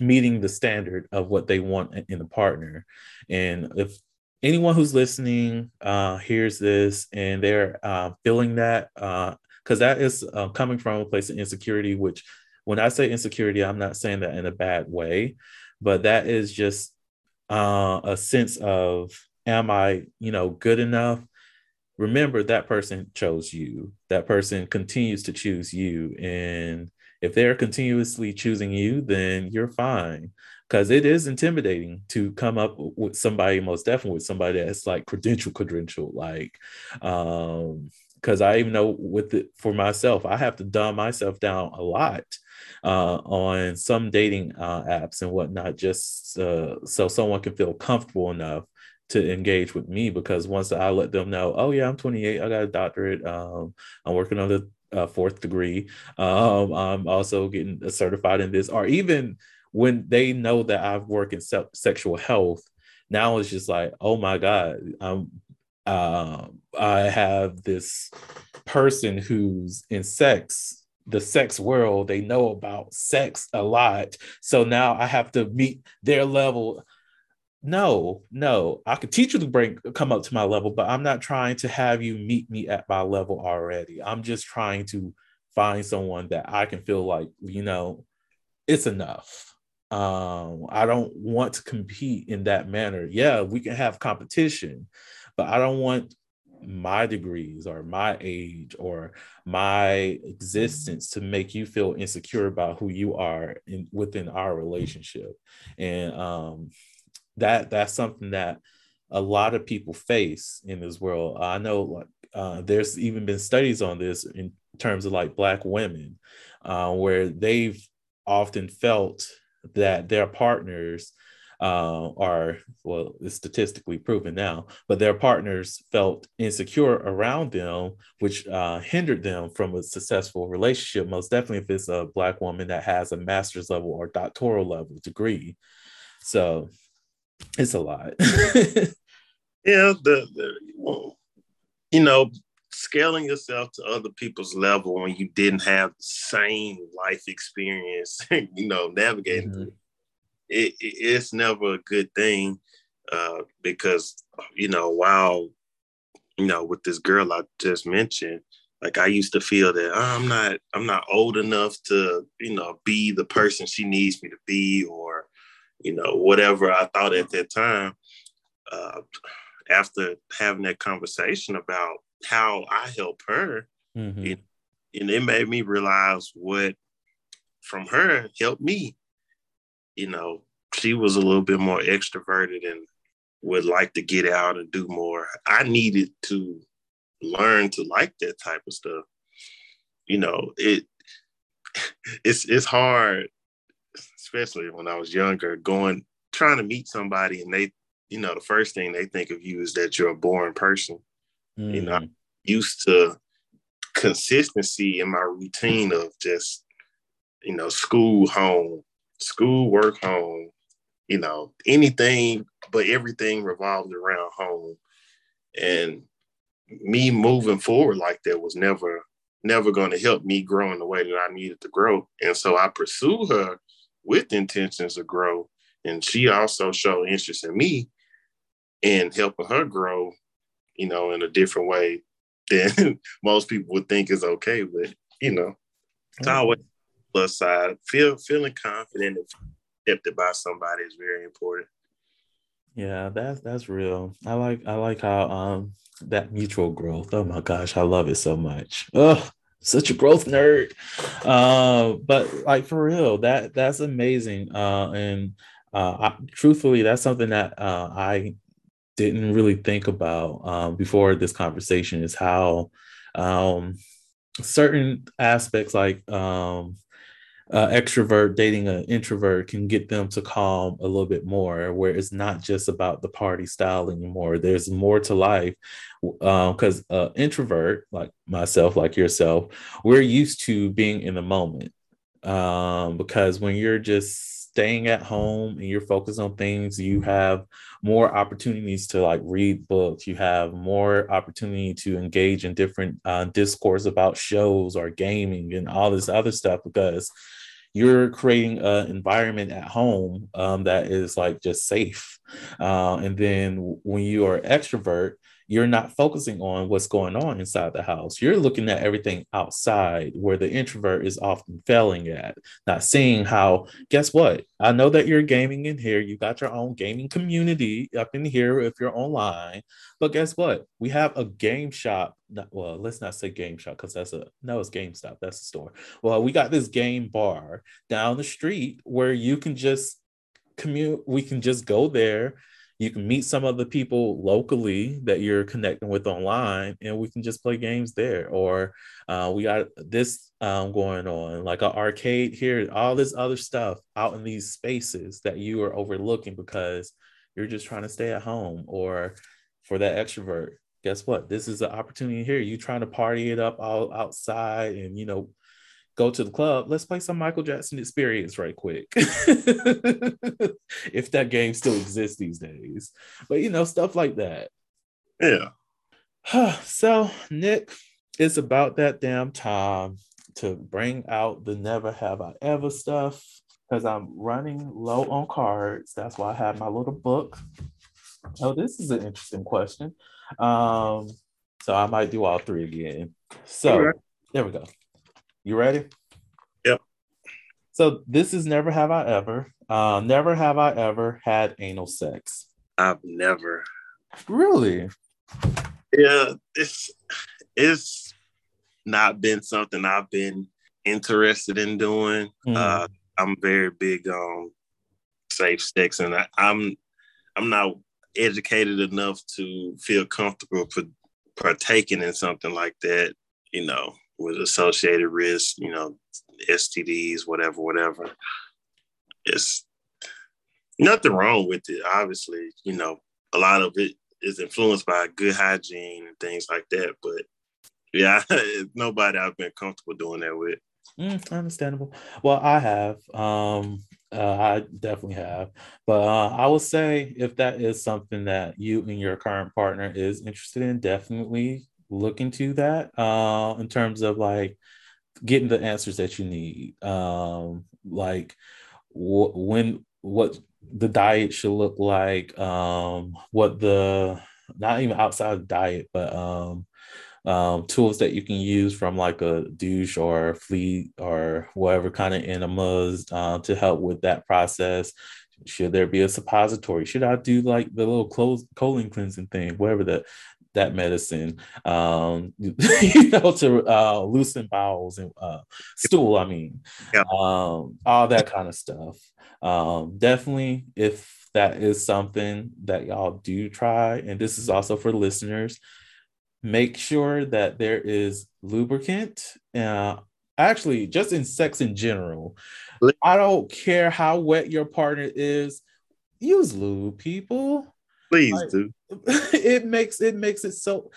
meeting the standard of what they want in a partner? And if anyone who's listening uh hears this and they're uh feeling that uh because that is uh, coming from a place of insecurity which when i say insecurity i'm not saying that in a bad way but that is just uh a sense of am i you know good enough? Remember that person chose you. That person continues to choose you. And if they're continuously choosing you then you're fine. Because it is intimidating to come up with somebody most definitely with somebody that's like credential credential like um because i even know with it for myself i have to dumb myself down a lot uh, on some dating uh, apps and whatnot just uh, so someone can feel comfortable enough to engage with me because once I let them know, oh yeah, I'm 28, I got a doctorate, um, I'm working on the uh, fourth degree, um, I'm also getting certified in this, or even when they know that I've worked in se- sexual health, now it's just like, oh my god, I'm uh, I have this person who's in sex the sex world they know about sex a lot so now i have to meet their level no, no, I could teach you to bring come up to my level, but I'm not trying to have you meet me at my level already. I'm just trying to find someone that I can feel like, you know, it's enough. Um, I don't want to compete in that manner. Yeah, we can have competition, but I don't want my degrees or my age or my existence to make you feel insecure about who you are in within our relationship. And um that that's something that a lot of people face in this world. I know like uh, there's even been studies on this in terms of like black women, uh, where they've often felt that their partners uh, are well, it's statistically proven now, but their partners felt insecure around them, which uh, hindered them from a successful relationship. Most definitely, if it's a black woman that has a master's level or doctoral level degree. So it's a lot. yeah, the, the well, you know, scaling yourself to other people's level when you didn't have the same life experience, you know, navigating mm-hmm. It, it, it's never a good thing uh, because you know while you know with this girl I just mentioned, like I used to feel that oh, I'm not I'm not old enough to you know be the person she needs me to be or you know, whatever I thought at that time, uh, after having that conversation about how I help her, mm-hmm. it, and it made me realize what from her helped me. You know, she was a little bit more extroverted and would like to get out and do more. I needed to learn to like that type of stuff. You know, it it's it's hard especially when I was younger, going trying to meet somebody and they, you know, the first thing they think of you is that you're a boring person. Mm. You know, I'm mm. used to consistency in my routine of just, you know, school, home, school, work, home, you know, anything but everything revolved around home. And me moving forward like that was never never going to help me grow in the way that I needed to grow. And so I pursued her with intentions to grow. And she also showed interest in me in helping her grow, you know, in a different way than most people would think is okay. But, you know, it's always plus side. Feel feeling confident and accepted by somebody is very important. Yeah, that's that's real. I like I like how um that mutual growth. Oh my gosh, I love it so much. Oh, such a growth nerd. Uh, but like for real, that that's amazing. Uh, and uh, I, truthfully, that's something that uh, I didn't really think about um, before this conversation is how um, certain aspects like um, uh, extrovert dating an introvert can get them to calm a little bit more, where it's not just about the party style anymore. There's more to life because um, uh, introvert like myself, like yourself, we're used to being in the moment. Um, because when you're just staying at home and you're focused on things, you have more opportunities to like read books. You have more opportunity to engage in different uh, discourse about shows or gaming and all this other stuff because you're creating an environment at home um, that is like just safe. Uh, and then when you are extrovert, you're not focusing on what's going on inside the house. You're looking at everything outside where the introvert is often failing at, not seeing how, guess what? I know that you're gaming in here. You got your own gaming community up in here if you're online. But guess what? We have a game shop. Well, let's not say game shop because that's a no, it's GameStop. That's a store. Well, we got this game bar down the street where you can just commute. We can just go there you can meet some of the people locally that you're connecting with online and we can just play games there. Or uh, we got this um, going on like an arcade here all this other stuff out in these spaces that you are overlooking because you're just trying to stay at home. Or for that extrovert guess what? This is an opportunity here. You trying to party it up all outside and you know go to the club, let's play some Michael Jackson experience right quick. if that game still exists these days. But you know, stuff like that. Yeah. so, Nick, it's about that damn time to bring out the never have I ever stuff because I'm running low on cards. That's why I have my little book. Oh, this is an interesting question. Um, so I might do all three again. So okay. there we go. You ready? Yep. So this is never have I ever. Uh, never have I ever had anal sex. I've never. Really? Yeah, it's it's not been something I've been interested in doing. Mm. Uh, I'm very big on safe sex, and I, I'm I'm not educated enough to feel comfortable for partaking in something like that. You know, with associated risk, you know, STDs, whatever, whatever. It's nothing wrong with it. Obviously, you know, a lot of it is influenced by good hygiene and things like that. But yeah, nobody I've been comfortable doing that with. Mm, understandable. Well, I have. Um, uh, I definitely have. But uh, I will say if that is something that you and your current partner is interested in, definitely look into that uh, in terms of like getting the answers that you need. Um, like wh- when what the diet should look like, um, what the not even outside of diet, but um, um, tools that you can use from like a douche or fleet or whatever kind of enemas uh, to help with that process. Should there be a suppository? Should I do like the little clothes, colon cleansing thing, whatever the that medicine, um, you know, to uh, loosen bowels and uh, stool. I mean, yeah. um, all that kind of stuff. Um, definitely, if that is something that y'all do try, and this is also for listeners, make sure that there is lubricant. Uh, actually, just in sex in general, I don't care how wet your partner is. Use lube, people Please like, do. It makes it makes it so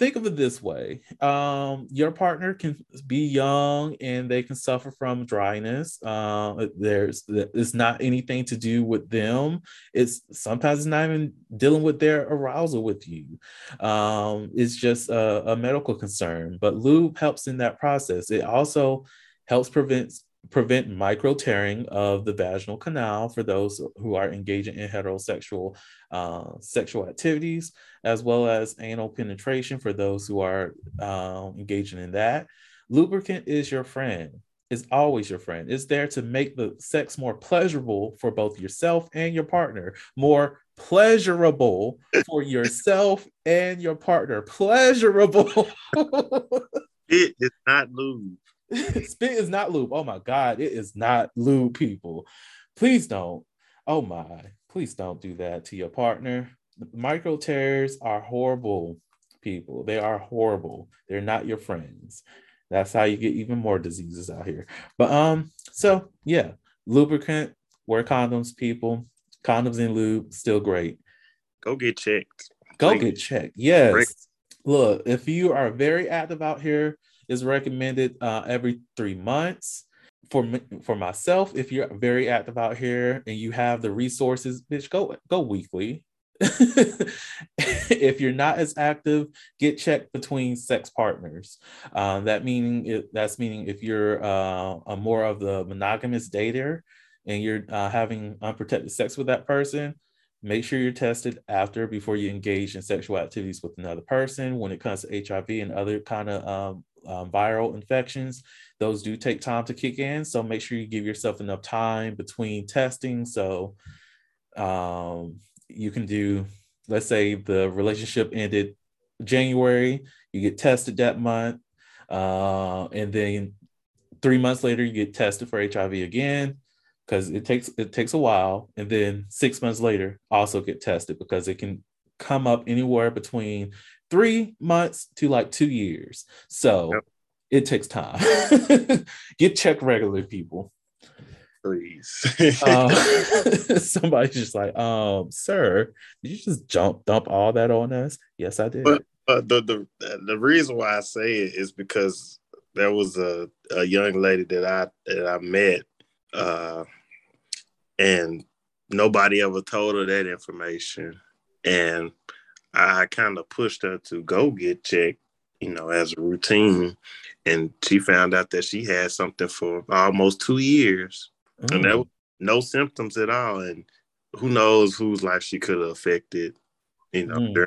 think of it this way. Um, your partner can be young and they can suffer from dryness. Uh, there's it's not anything to do with them. It's sometimes it's not even dealing with their arousal with you. Um, it's just a, a medical concern but lube helps in that process. It also helps prevent prevent micro tearing of the vaginal canal for those who are engaging in heterosexual uh, sexual activities, as well as anal penetration for those who are uh, engaging in that. Lubricant is your friend. Is always your friend. It's there to make the sex more pleasurable for both yourself and your partner, more pleasurable for yourself and your partner. Pleasurable. it is not lube. Spit is not lube. Oh my God, it is not lube, people. Please don't. Oh my, please don't do that to your partner. Micro tears are horrible, people. They are horrible. They're not your friends. That's how you get even more diseases out here. But um, so yeah, lubricant, wear condoms, people. Condoms and lube, still great. Go get checked. Go get checked. Yes. Look, if you are very active out here, is recommended uh, every three months. for me, for myself, if you're very active out here and you have the resources, bitch, go go weekly. if you're not as active, get checked between sex partners. Um, that meaning that's meaning if you're uh, a more of the monogamous dater and you're uh, having unprotected sex with that person, make sure you're tested after before you engage in sexual activities with another person. When it comes to HIV and other kind of um, um, viral infections, those do take time to kick in. So make sure you give yourself enough time between testing. So um, you can do, let's say the relationship ended January, you get tested that month, uh, and then three months later you get tested for HIV again because it takes it takes a while, and then six months later also get tested because it can come up anywhere between three months to like two years. So yep. it takes time. get checked regularly, people please. uh, somebody's just like, um, sir, did you just jump dump all that on us? Yes, I did. But uh, the the the reason why I say it is because there was a, a young lady that I that I met, uh, and nobody ever told her that information, and I kind of pushed her to go get checked, you know, as a routine, and she found out that she had something for almost two years Mm. And there was no symptoms at all. And who knows whose life she could have affected, you know. Mm.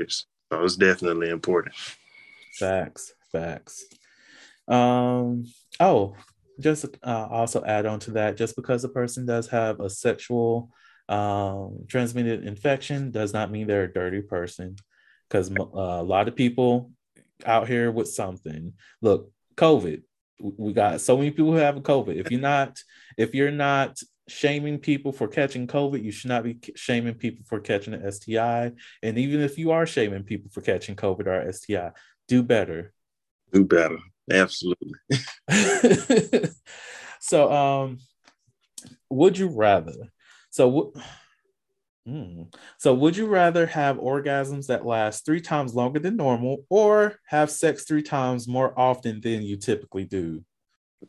So it's definitely important. Facts, facts. Um, oh, just uh, also add on to that, just because a person does have a sexual um, transmitted infection does not mean they're a dirty person. Because uh, a lot of people out here with something. Look, COVID, we got so many people who have COVID. If you're not, if you're not shaming people for catching COVID, you should not be shaming people for catching an STI. And even if you are shaming people for catching COVID or STI, do better. Do better. Absolutely. so, um, would you rather? So, Mm. So, would you rather have orgasms that last three times longer than normal or have sex three times more often than you typically do?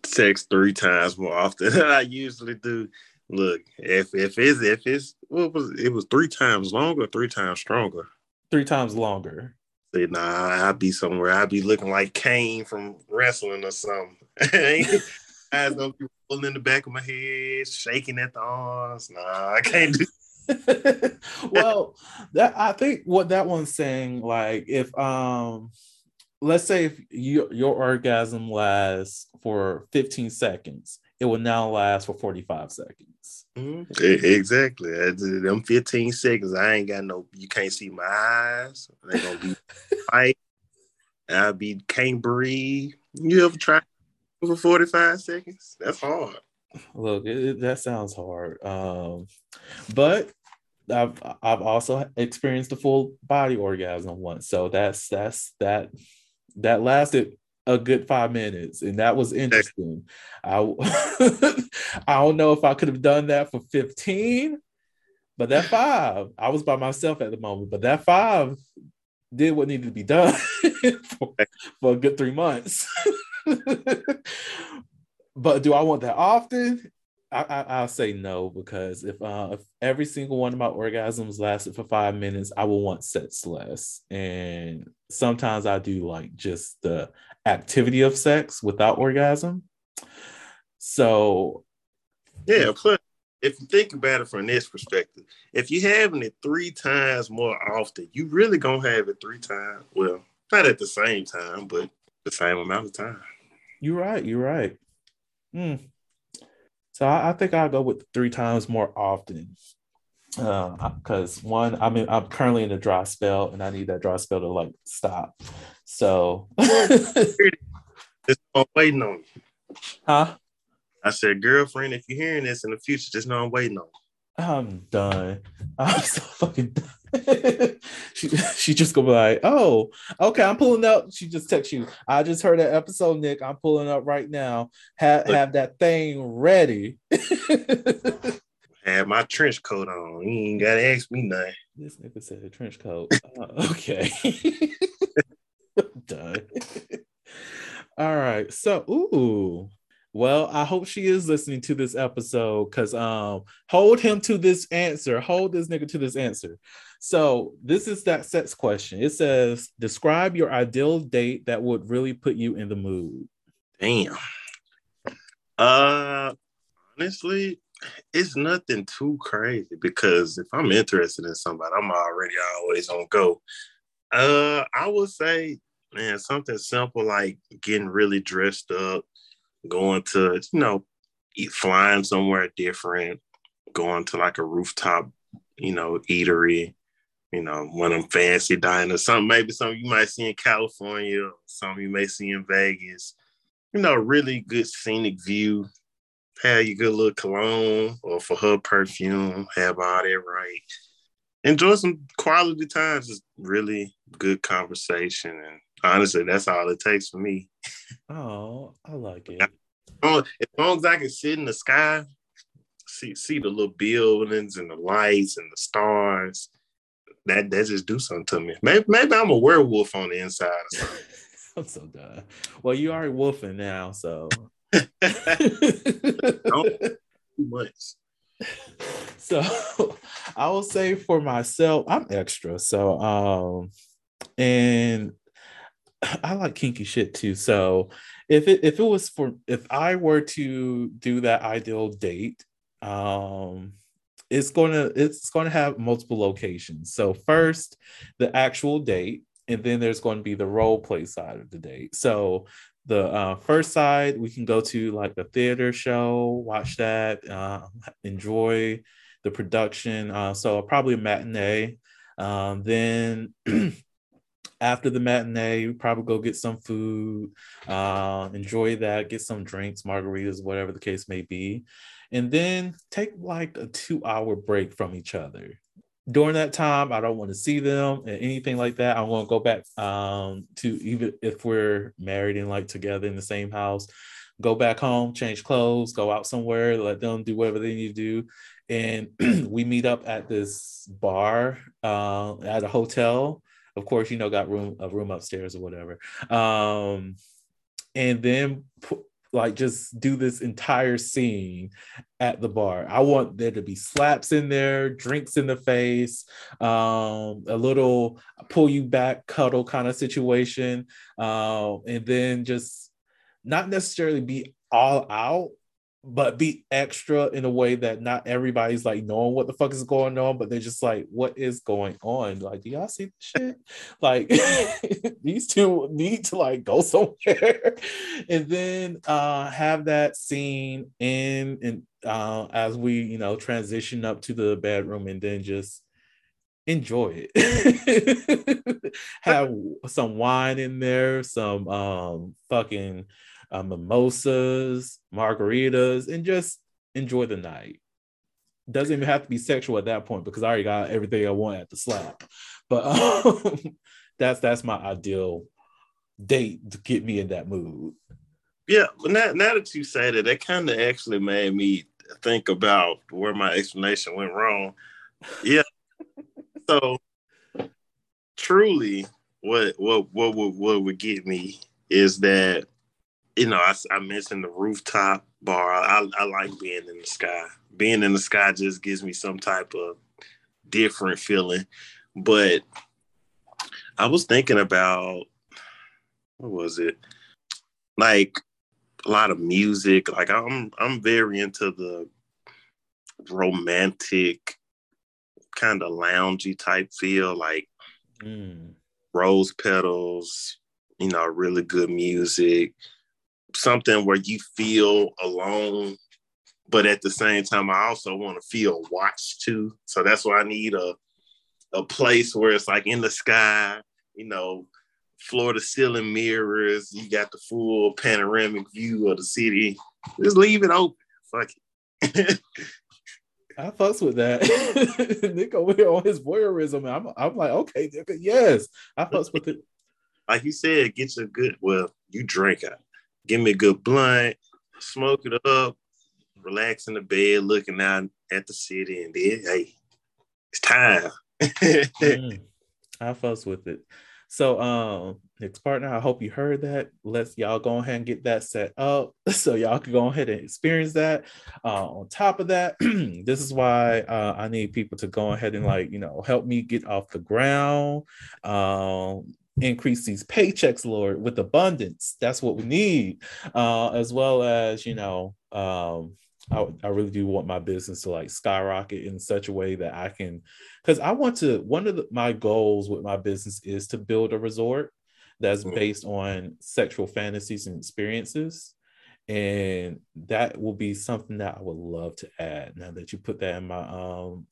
Sex three times more often than I usually do. Look, if if it's if it's what was it was three times longer, three times stronger. Three times longer. Say, nah, I'd be somewhere. I'd be looking like Kane from wrestling or something. Eyes gonna be in the back of my head, shaking at the arms. Nah, I can't do well, that I think what that one's saying, like if um let's say if you, your orgasm lasts for 15 seconds, it will now last for 45 seconds. Mm-hmm. Exactly. Them 15 seconds, I ain't got no, you can't see my eyes. They gonna be fight. I'll be can't breathe. You ever try for 45 seconds? That's hard. Look, it, that sounds hard. Um, but I've I've also experienced a full body orgasm once, so that's that's that that lasted a good five minutes, and that was interesting. I I don't know if I could have done that for fifteen, but that five, I was by myself at the moment, but that five did what needed to be done for, for a good three months. but do I want that often? I, will say no because if uh, if every single one of my orgasms lasted for five minutes, I will want sex less. And sometimes I do like just the activity of sex without orgasm. So, yeah. If you think about it from this perspective, if you're having it three times more often, you really gonna have it three times. Well, not at the same time, but the same amount of time. You're right. You're right. Hmm. So I, I think I'll go with three times more often. Because uh, one, I mean, I'm currently in a dry spell, and I need that dry spell to like stop. So, it's waiting on you. Huh? I said, girlfriend, if you're hearing this in the future, just know I'm waiting on you. I'm done. I'm so fucking done. she she just gonna be like, oh, okay, I'm pulling up. She just text you. I just heard that episode, Nick. I'm pulling up right now. Have have that thing ready. have my trench coat on. You ain't gotta ask me nothing. This nigga said a trench coat. Uh, okay. done. All right. So ooh. Well, I hope she is listening to this episode because um hold him to this answer. Hold this nigga to this answer. So this is that sex question. It says, describe your ideal date that would really put you in the mood. Damn. Uh honestly, it's nothing too crazy because if I'm interested in somebody, I'm already always on go. Uh I would say, man, something simple like getting really dressed up, going to, you know, flying somewhere different, going to like a rooftop, you know, eatery, you know, one of them fancy diners, something maybe something you might see in California, something you may see in Vegas. You know, really good scenic view. Have your good little cologne or for her perfume, have all that right. Enjoy some quality times, just really good conversation. And honestly, that's all it takes for me. Oh, I like it. As long as I can sit in the sky, see see the little buildings and the lights and the stars, that that just do something to me. Maybe maybe I'm a werewolf on the inside. I'm so done. Well, you are wolfing now, so too much. so I will say for myself, I'm extra. So um and I like kinky shit too. So if it if it was for if I were to do that ideal date, um it's gonna it's gonna have multiple locations. So first the actual date, and then there's going to be the role play side of the date. So the uh, first side we can go to like a theater show, watch that, uh, enjoy the production. Uh, so probably a matinee. Um, then after the matinee, probably go get some food, uh, enjoy that, get some drinks, margaritas, whatever the case may be, and then take like a two hour break from each other. During that time, I don't want to see them and anything like that. I want to go back um, to even if we're married and like together in the same house, go back home, change clothes, go out somewhere, let them do whatever they need to do. And we meet up at this bar uh, at a hotel of course, you know, got room a room upstairs or whatever. Um, and then like just do this entire scene at the bar. I want there to be slaps in there, drinks in the face, um, a little pull you back, cuddle kind of situation, uh, and then just not necessarily be all out, but be extra in a way that not everybody's like knowing what the fuck is going on, but they're just like, what is going on? Like, do y'all see the shit? like these two need to like go somewhere and then uh have that scene in and uh as we you know transition up to the bedroom and then just enjoy it. have some wine in there, some um fucking uh, mimosas, margaritas, and just enjoy the night. Doesn't even have to be sexual at that point because I already got everything I want at the slap. But um, that's that's my ideal date to get me in that mood. Yeah, but now, now that you say that, that kind of actually made me think about where my explanation went wrong. Yeah. so truly, what what what would what would get me is that you know, I, I mentioned the rooftop bar. I, I like being in the sky. Being in the sky just gives me some type of different feeling. But I was thinking about what was it? Like a lot of music. Like I'm I'm very into the romantic kind of loungy type feel, like mm. rose petals, you know, really good music something where you feel alone, but at the same time, I also want to feel watched too. So that's why I need a a place where it's like in the sky, you know, floor to ceiling mirrors. You got the full panoramic view of the city. Just leave it open. Fuck it. I fucks with that. Nick over here on his voyeurism. I'm, I'm like, okay, yes, I fucks with it. Like you said, get you a good. Well, you drink it give me a good blunt, smoke it up, relax in the bed, looking out at the city, and then hey, it's time. mm, I fuss with it. So um Nick's partner. I hope you heard that. Let's y'all go ahead and get that set up so y'all can go ahead and experience that. Uh, on top of that, this is why uh, I need people to go ahead and like you know help me get off the ground. Um, increase these paychecks, Lord, with abundance. That's what we need, uh, as well as you know. Um, I, I really do want my business to like skyrocket in such a way that I can, because I want to. One of the, my goals with my business is to build a resort that's Mhm. based on sexual fantasies and experiences. And that will be something that I would love to add. Now that you put that in my um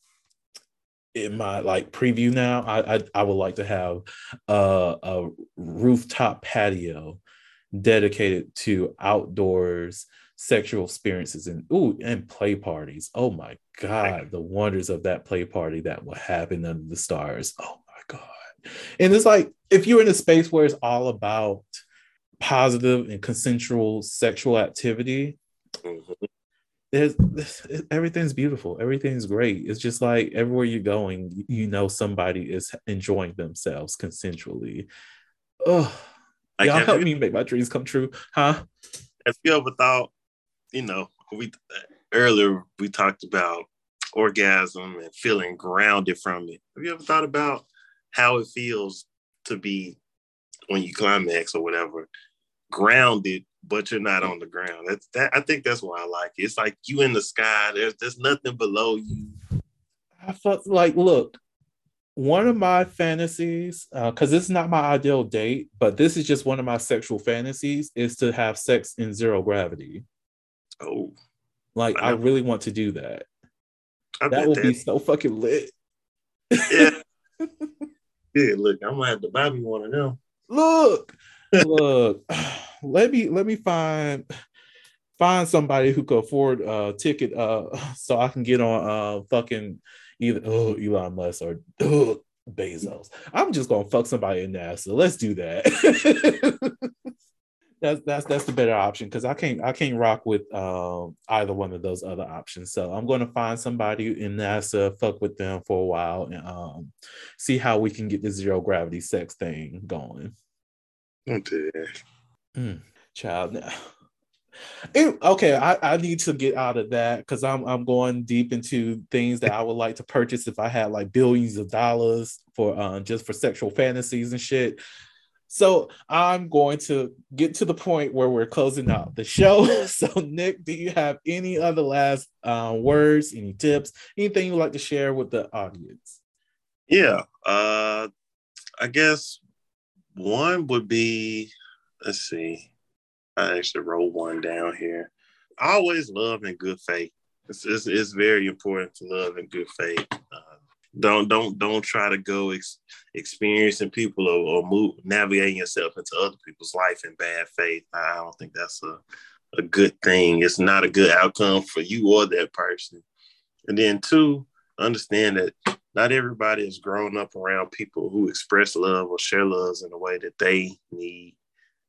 in my like preview now, I I, I would like to have a, a rooftop patio dedicated to outdoors sexual experiences and ooh and play parties. Oh my god, the wonders of that play party that will happen under the stars. Oh my god. And it's like if you're in a space where it's all about positive and consensual sexual activity, Mhm. There's everything's beautiful. Everything's great. It's just like everywhere you're going you know somebody is enjoying themselves consensually. Oh y'all help you- me make my dreams come true huh? Have you ever thought, you know, we earlier we talked about orgasm and feeling grounded from it. Have you ever thought about how it feels to be when you climax or whatever, grounded, but you're not on the ground? That's that. I think that's why I like it. It's like you in the sky. There's there's nothing below you. i felt like look one of my fantasies uh, because this is not my ideal date but this is just one of my sexual fantasies is to have sex in zero gravity Oh, like I i really want to do that I that will that. be so fucking lit yeah. yeah. Look, I'm gonna have to buy me one of them. look look let me let me find find somebody who could afford a ticket uh so i can get on uh fucking either oh elon musk or oh, bezos. I'm just gonna fuck somebody in nasa. Let's do that. That's that's that's the better option because i can't i can't rock with um either one of those other options. So i'm going to find somebody in nasa fuck with them for a while and um see how we can get the zero gravity sex thing going. That. Mm, child. no. It- okay, I, I need to get out of that because I'm I'm going deep into things that I would like to purchase if I had like billions of dollars for uh, just for sexual fantasies and shit. So I'm going to get to the point where we're closing out the show. So Nick, do you have any other last uh, words, any tips, anything you'd like to share with the audience? Yeah. Uh I guess one would be let's see. I actually wrote one down here. Always love in good faith. It's, it's, it's very important to love in good faith. Uh, don't don't don't try to go ex- experiencing people or, or move navigating yourself into other people's life in bad faith. I don't think that's a, a good thing. It's not a good outcome for you or that person. And then two, understand that not everybody is grown up around people who express love or share loves in a way that they need.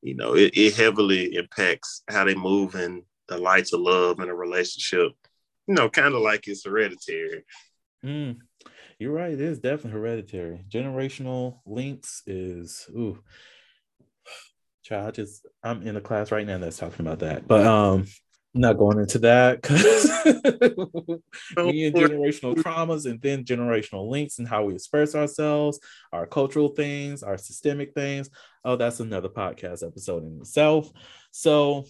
You know, it, it heavily impacts how they move in the lights of love in a relationship. You know, kind of like it's hereditary. Mm, you're right. It is definitely hereditary. Generational links is ooh. Child, I just I'm in a class right now that's talking about that, but um, not going into that because me and generational traumas and then generational links and how we express ourselves, our cultural things, our systemic things. Oh, that's another podcast episode in itself. So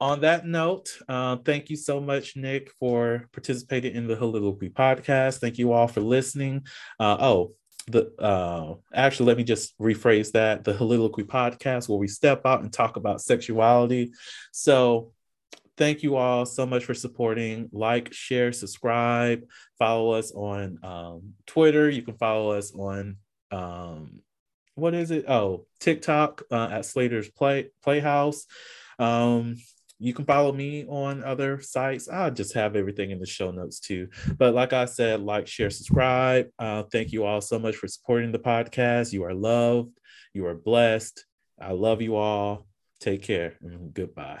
on that note, uh, thank you so much, Nick, for participating in the Heauxliloquy podcast. Thank you all for listening. Uh, oh, the uh, actually, let me just rephrase that: the Heauxliloquy podcast, where we step out and talk about sexuality. So, thank you all so much for supporting. Like, share, subscribe, follow us on um, Twitter. You can follow us on um, what is it? Oh, TikTok uh, at Slaytor's Play Playhouse. Um, you can follow me on other sites. I'll just have everything in the show notes too. But like I said, like, share, subscribe. Uh, thank you all so much for supporting the podcast. You are loved. You are blessed. I love you all. Take care and goodbye.